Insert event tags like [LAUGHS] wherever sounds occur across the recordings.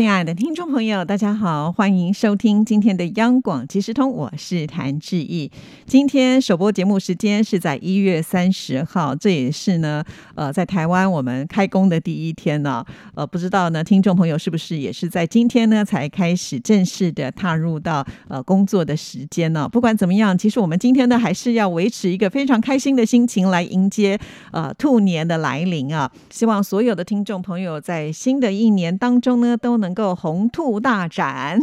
亲爱的听众朋友，大家好，欢迎收听今天的央广即时通，我是谭志毅。今天首播节目时间是在一月三十号，这也是呢，呃，在台湾我们开工的第一天呢。呃，不知道呢，听众朋友是不是也是在今天呢才开始正式的踏入到呃工作的时间呢？不管怎么样，其实我们今天呢还是要维持一个非常开心的心情来迎接呃兔年的来临啊！希望所有的听众朋友在新的一年当中呢都能。能够红兔大展，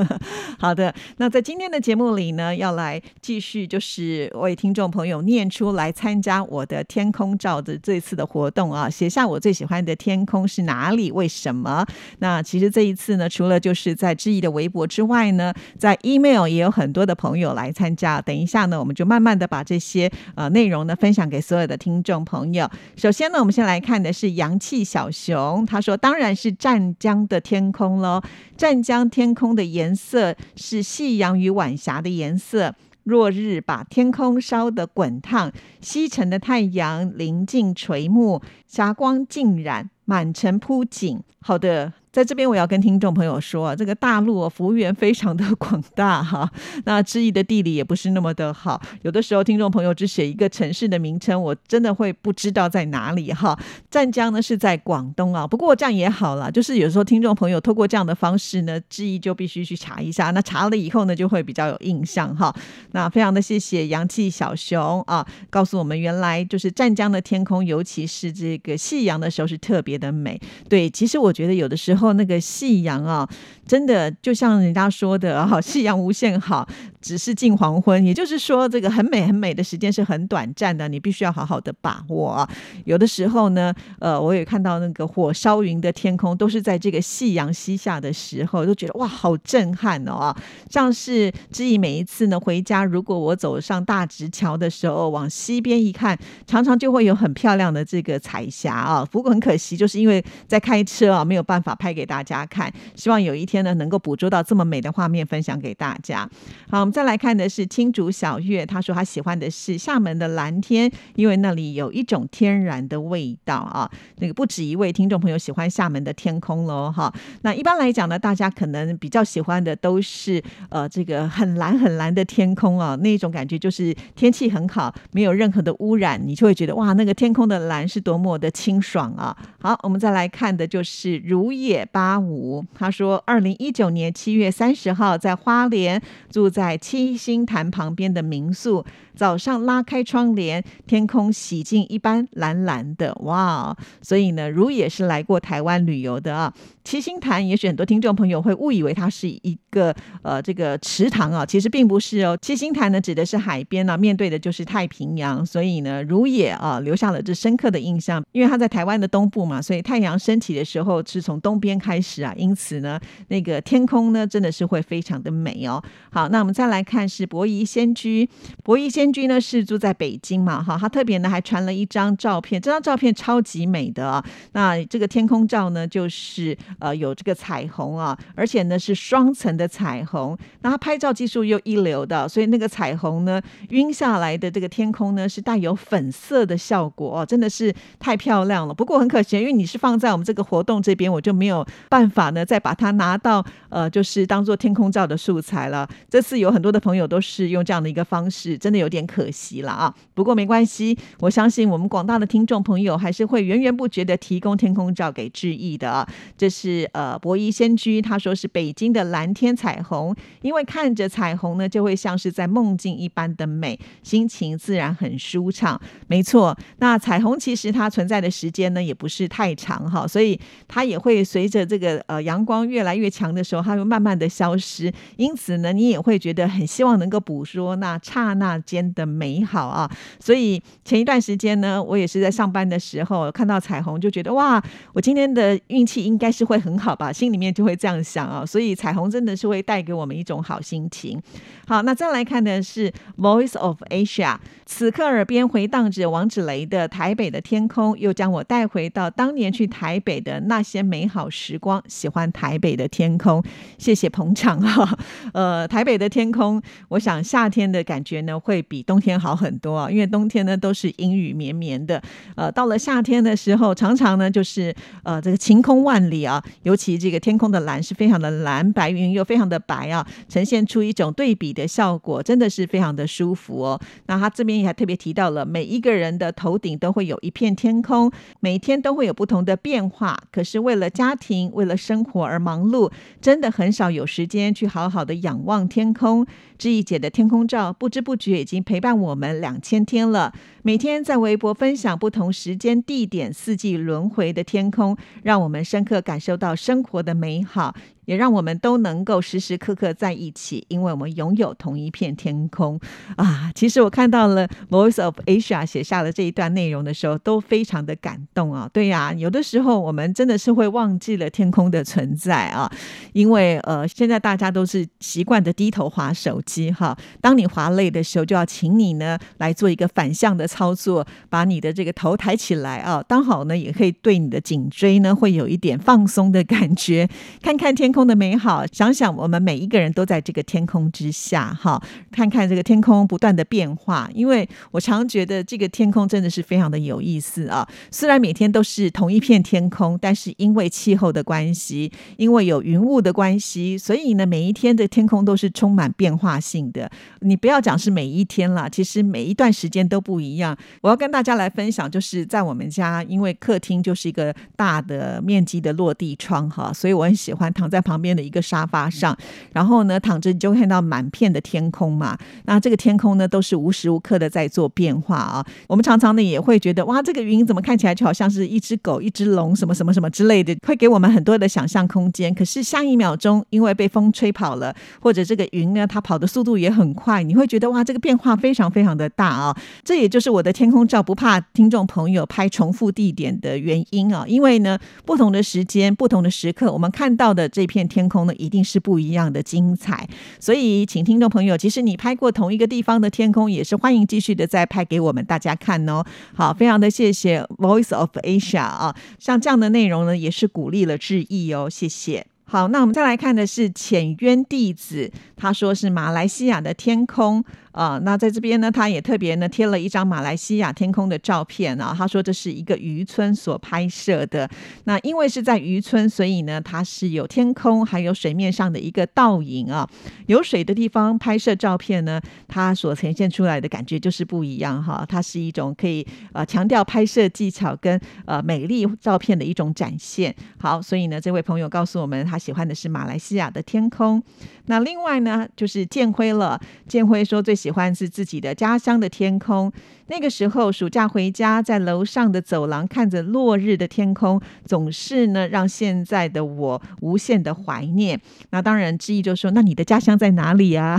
[LAUGHS] 好的。那在今天的节目里呢，要来继续就是为听众朋友念出来参加我的天空照的这次的活动啊，写下我最喜欢的天空是哪里？为什么？那其实这一次呢，除了就是在知意的微博之外呢，在 email 也有很多的朋友来参加。等一下呢，我们就慢慢的把这些呃内容呢分享给所有的听众朋友。首先呢，我们先来看的是阳气小熊，他说当然是湛江的天。天空喽，湛江天空的颜色是夕阳与晚霞的颜色。落日把天空烧得滚烫，西沉的太阳临近垂暮，霞光浸染，满城铺锦。好的。在这边，我要跟听众朋友说，这个大陆服务员非常的 [LAUGHS] 广大哈。那知意的地理也不是那么的好，有的时候听众朋友只写一个城市的名称，我真的会不知道在哪里哈。湛江呢是在广东啊，不过这样也好了，就是有时候听众朋友透过这样的方式呢，知意就必须去查一下。那查了以后呢，就会比较有印象哈。那非常的谢谢洋气小熊啊，告诉我们原来就是湛江的天空，尤其是这个夕阳的时候是特别的美。对，其实我觉得有的时候。那个夕阳啊，真的就像人家说的哈，[LAUGHS] 夕阳无限好，只是近黄昏。也就是说，这个很美很美的时间是很短暂的，你必须要好好的把握啊。有的时候呢，呃，我也看到那个火烧云的天空，都是在这个夕阳西下的时候，都觉得哇，好震撼哦像是之意每一次呢回家，如果我走上大直桥的时候，往西边一看，常常就会有很漂亮的这个彩霞啊。不过很可惜，就是因为在开车啊，没有办法拍。给大家看，希望有一天呢，能够捕捉到这么美的画面，分享给大家。好，再来看的是青竹小月，他说他喜欢的是厦门的蓝天，因为那里有一种天然的味道啊。那个不止一位听众朋友喜欢厦门的天空喽，哈。那一般来讲呢，大家可能比较喜欢的都是呃这个很蓝很蓝的天空啊，那种感觉就是天气很好，没有任何的污染，你就会觉得哇，那个天空的蓝是多么的清爽啊。好，我们再来看的就是如野。八五，他说，二零一九年七月三十号，在花莲住在七星潭旁边的民宿，早上拉开窗帘，天空洗净一般蓝蓝的，哇！所以呢，如也是来过台湾旅游的啊。七星潭，也许很多听众朋友会误以为它是一个呃这个池塘啊，其实并不是哦。七星潭呢，指的是海边呢，面对的就是太平洋，所以呢，如也啊留下了这深刻的印象，因为它在台湾的东部嘛，所以太阳升起的时候是从东边。开始啊，因此呢，那个天空呢，真的是会非常的美哦。好，那我们再来看是博夷仙居，博夷仙君呢是住在北京嘛，哈，他特别呢还传了一张照片，这张照片超级美的啊。那这个天空照呢，就是呃有这个彩虹啊，而且呢是双层的彩虹，那他拍照技术又一流的，所以那个彩虹呢晕下来的这个天空呢是带有粉色的效果哦，真的是太漂亮了。不过很可惜，因为你是放在我们这个活动这边，我就没有。办法呢，再把它拿到呃，就是当做天空照的素材了。这次有很多的朋友都是用这样的一个方式，真的有点点可惜了啊。不过没关系，我相信我们广大的听众朋友还是会源源不绝的提供天空照给致意的。这是呃博夷仙居，他说是北京的蓝天彩虹，因为看着彩虹呢，就会像是在梦境一般的美，心情自然很舒畅。没错，那彩虹其实它存在的时间呢，也不是太长哈，所以它也会随着。这个呃阳光越来越强的时候，它会慢慢的消失，因此呢，你也会觉得很希望能够捕捉那刹那间的美好啊。所以前一段时间呢，我也是在上班的时候看到彩虹，就觉得哇，我今天的运气应该是会很好吧，心里面就会这样想啊。所以彩虹真的是会带给我们一种好心情。好，那再来看的是《Voice of Asia》，此刻耳边回荡着王芷雷的《台北的天空》，又将我带回到当年去台北的那些美好时光。喜欢台北的天空，谢谢捧场哈。[LAUGHS] 呃，台北的天空，我想夏天的感觉呢会比比冬天好很多啊，因为冬天呢都是阴雨绵绵的。呃，到了夏天的时候，常常呢就是呃这个晴空万里啊，尤其这个天空的蓝是非常的蓝，白云又非常的白啊，呈现出一种对比。的效果真的是非常的舒服哦。那他这边也还特别提到了，每一个人的头顶都会有一片天空，每天都会有不同的变化。可是为了家庭、为了生活而忙碌，真的很少有时间去好好的仰望天空。志毅姐的天空照，不知不觉已经陪伴我们两千天了。每天在微博分享不同时间、地点、四季轮回的天空，让我们深刻感受到生活的美好。也让我们都能够时时刻刻在一起，因为我们拥有同一片天空啊！其实我看到了《Voice of Asia》写下了这一段内容的时候，都非常的感动啊！对呀，有的时候我们真的是会忘记了天空的存在啊，因为呃，现在大家都是习惯的低头划手机哈。当你划累的时候，就要请你呢来做一个反向的操作，把你的这个头抬起来啊，刚好呢也可以对你的颈椎呢会有一点放松的感觉，看看天。空的美好，想想我们每一个人都在这个天空之下，哈，看看这个天空不断的变化。因为我常觉得这个天空真的是非常的有意思啊。虽然每天都是同一片天空，但是因为气候的关系，因为有云雾的关系，所以呢，每一天的天空都是充满变化性的。你不要讲是每一天了，其实每一段时间都不一样。我要跟大家来分享，就是在我们家，因为客厅就是一个大的面积的落地窗，哈，所以我很喜欢躺在。旁边的一个沙发上，然后呢躺着，你就看到满片的天空嘛。那这个天空呢，都是无时无刻的在做变化啊。我们常常呢也会觉得，哇，这个云怎么看起来就好像是一只狗、一只龙，什么什么什么之类的，会给我们很多的想象空间。可是下一秒钟，因为被风吹跑了，或者这个云呢，它跑的速度也很快，你会觉得哇，这个变化非常非常的大啊。这也就是我的天空照不怕听众朋友拍重复地点的原因啊。因为呢，不同的时间、不同的时刻，我们看到的这片。片天空呢，一定是不一样的精彩。所以，请听众朋友，其实你拍过同一个地方的天空，也是欢迎继续的再拍给我们大家看哦。好，非常的谢谢 Voice of Asia 啊，像这样的内容呢，也是鼓励了志意哦，谢谢。好，那我们再来看的是浅渊弟子，他说是马来西亚的天空。啊，那在这边呢，他也特别呢贴了一张马来西亚天空的照片啊。他说这是一个渔村所拍摄的。那因为是在渔村，所以呢，它是有天空还有水面上的一个倒影啊。有水的地方拍摄照片呢，它所呈现出来的感觉就是不一样哈。它是一种可以呃强调拍摄技巧跟呃美丽照片的一种展现。好，所以呢，这位朋友告诉我们，他喜欢的是马来西亚的天空。那另外呢，就是建辉了。建辉说最喜喜欢是自己的家乡的天空。那个时候暑假回家，在楼上的走廊看着落日的天空，总是呢让现在的我无限的怀念。那当然，之意就说：“那你的家乡在哪里啊？”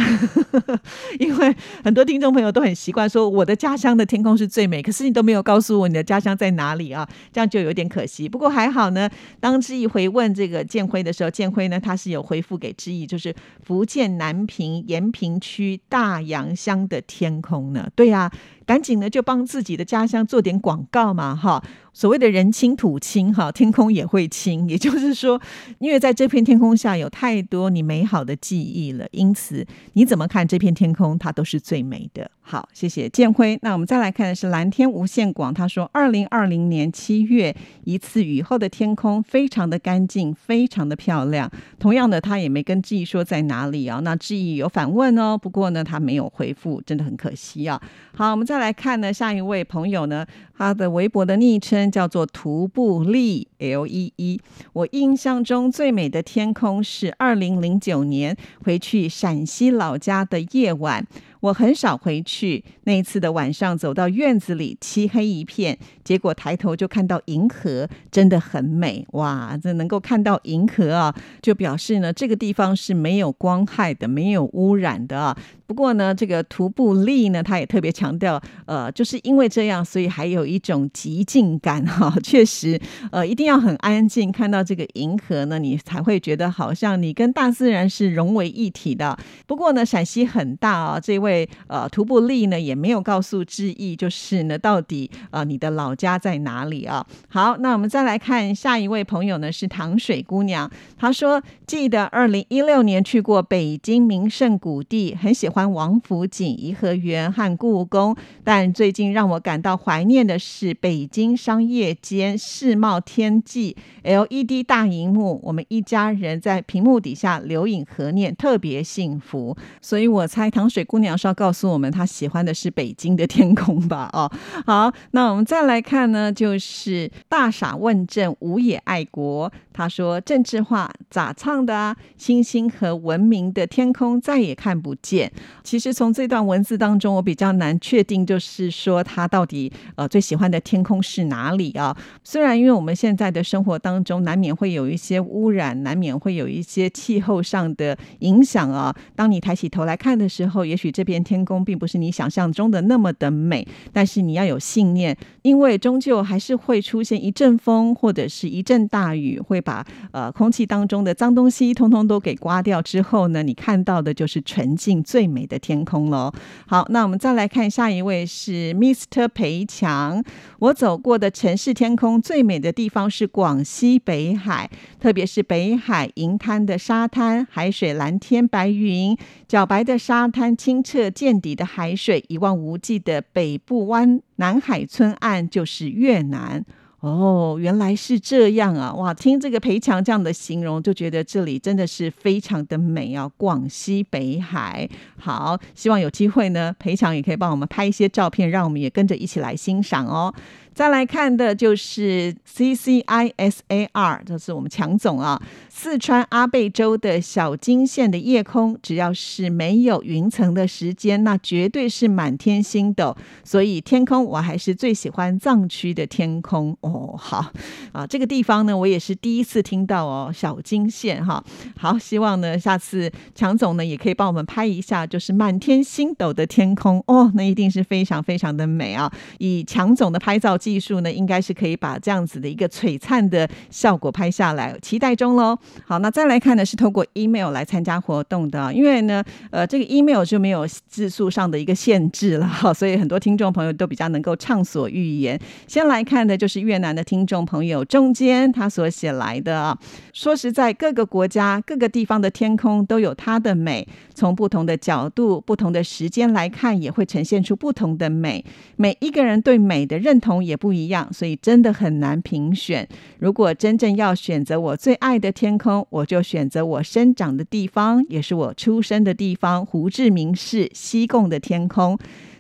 [LAUGHS] 因为很多听众朋友都很习惯说我的家乡的天空是最美，可是你都没有告诉我你的家乡在哪里啊，这样就有点可惜。不过还好呢，当之意回问这个建辉的时候，建辉呢他是有回复给之意，就是福建南平延平区大洋香的天空呢。对呀。赶紧呢，就帮自己的家乡做点广告嘛，哈。所谓的人亲土亲哈，天空也会亲，[LAUGHS] 也就是说，因为在这片天空下有太多你美好的记忆了，因此你怎么看这片天空，它都是最美的。好，谢谢建辉。那我们再来看的是蓝天无限广，他说，二零二零年七月一次雨后的天空非常的干净，非常的漂亮。同样的，他也没跟志毅说在哪里啊。那志毅有反问哦，不过呢，他没有回复，真的很可惜啊。好，我们再再来看呢，下一位朋友呢，他的微博的昵称。叫做徒步力 L E E。我印象中最美的天空是二零零九年回去陕西老家的夜晚。我很少回去，那一次的晚上走到院子里，漆黑一片，结果抬头就看到银河，真的很美哇！这能够看到银河啊，就表示呢这个地方是没有光害的，没有污染的啊。不过呢，这个徒步力呢，他也特别强调，呃，就是因为这样，所以还有一种极静感 [LAUGHS] 哈。确实，呃，一定要很安静，看到这个银河呢，你才会觉得好像你跟大自然是融为一体的。不过呢，陕西很大啊，这位呃徒步力呢也没有告诉志毅，就是呢到底呃你的老家在哪里啊？好，那我们再来看下一位朋友呢，是糖水姑娘，她说记得二零一六年去过北京名胜古地，很喜欢欢王府井、颐和园和故宫，但最近让我感到怀念的是北京商业街世贸天际 LED 大荧幕，我们一家人在屏幕底下留影合念，特别幸福。所以我猜糖水姑娘是要告诉我们，她喜欢的是北京的天空吧？哦，好，那我们再来看呢，就是大傻问政，无也爱国。他说：“政治化咋唱的啊？星星和文明的天空再也看不见。”其实从这段文字当中，我比较难确定，就是说他到底呃最喜欢的天空是哪里啊？虽然因为我们现在的生活当中难免会有一些污染，难免会有一些气候上的影响啊。当你抬起头来看的时候，也许这片天空并不是你想象中的那么的美，但是你要有信念，因为终究还是会出现一阵风或者是一阵大雨会。把呃空气当中的脏东西通通都给刮掉之后呢，你看到的就是纯净最美美的天空喽。好，那我们再来看下一位是 Mr. 裴强。我走过的城市天空最美的地方是广西北海，特别是北海银滩的沙滩，海水蓝天白云，皎白的沙滩，清澈见底的海水，一望无际的北部湾，南海村岸就是越南。哦，原来是这样啊！哇，听这个裴强这样的形容，就觉得这里真的是非常的美啊！广西北海，好，希望有机会呢，裴强也可以帮我们拍一些照片，让我们也跟着一起来欣赏哦。再来看的就是 C C I S A R，这是我们强总啊。四川阿倍州的小金县的夜空，只要是没有云层的时间，那绝对是满天星斗。所以天空，我还是最喜欢藏区的天空哦。好啊，这个地方呢，我也是第一次听到哦。小金县哈，好，希望呢下次强总呢也可以帮我们拍一下，就是满天星斗的天空哦，那一定是非常非常的美啊。以强总的拍照。技术呢，应该是可以把这样子的一个璀璨的效果拍下来，期待中喽。好，那再来看呢，是透过 email 来参加活动的，因为呢，呃，这个 email 就没有字数上的一个限制了哈，[LAUGHS] 所以很多听众朋友都比较能够畅所欲言。先来看的就是越南的听众朋友中间他所写来的啊，说实在，各个国家各个地方的天空都有它的美，从不同的角度、不同的时间来看，也会呈现出不同的美。每一个人对美的认同也。不一样，所以真的很难评选。如果真正要选择我最爱的天空，我就选择我生长的地方，也是我出生的地方——胡志明市西贡的天空。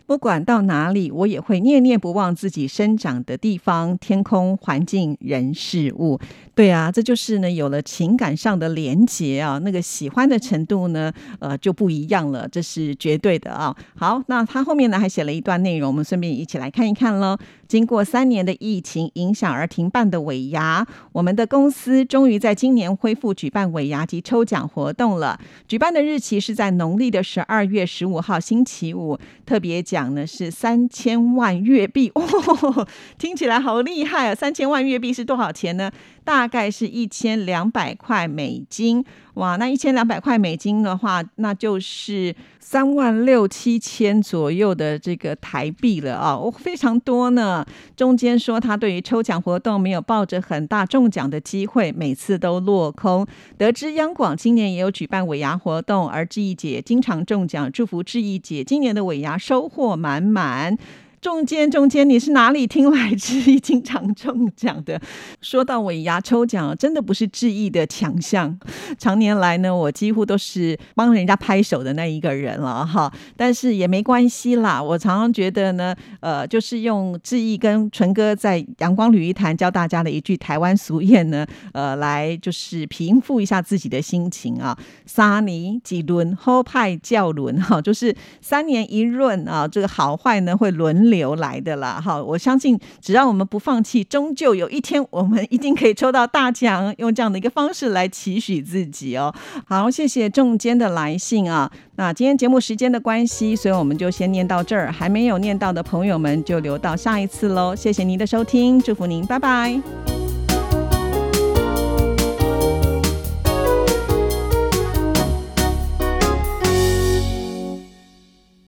不管到哪里，我也会念念不忘自己生长的地方、天空、环境、人、事物。对啊，这就是呢，有了情感上的连结啊，那个喜欢的程度呢，呃，就不一样了，这是绝对的啊。好，那他后面呢还写了一段内容，我们顺便一起来看一看喽。经过三年的疫情影响而停办的尾牙，我们的公司终于在今年恢复举办尾牙及抽奖活动了。举办的日期是在农历的十二月十五号星期五，特别奖呢是三千万月币，[LAUGHS] 哦，听起来好厉害啊！三千万月币是多少钱呢？大概是一千两百块美金。哇，那一千两百块美金的话，那就是三万六七千左右的这个台币了啊，哦，非常多呢。中间说他对于抽奖活动没有抱着很大中奖的机会，每次都落空。得知央广今年也有举办尾牙活动，而志毅姐经常中奖，祝福志毅姐今年的尾牙收获满满。中间中间，你是哪里听来志毅经常中奖的？说到尾牙抽奖，真的不是志毅的强项。常年来呢，我几乎都是帮人家拍手的那一个人了哈。但是也没关系啦，我常常觉得呢，呃，就是用志毅跟纯哥在阳光旅一谈教大家的一句台湾俗谚呢，呃，来就是平复一下自己的心情啊。三年几轮后派教轮哈，就是三年一闰啊，这个好坏呢会轮。流来的啦。好，我相信只要我们不放弃，终究有一天我们一定可以抽到大奖。用这样的一个方式来期许自己哦。好，谢谢众间的来信啊。那今天节目时间的关系，所以我们就先念到这儿。还没有念到的朋友们，就留到下一次喽。谢谢您的收听，祝福您，拜拜。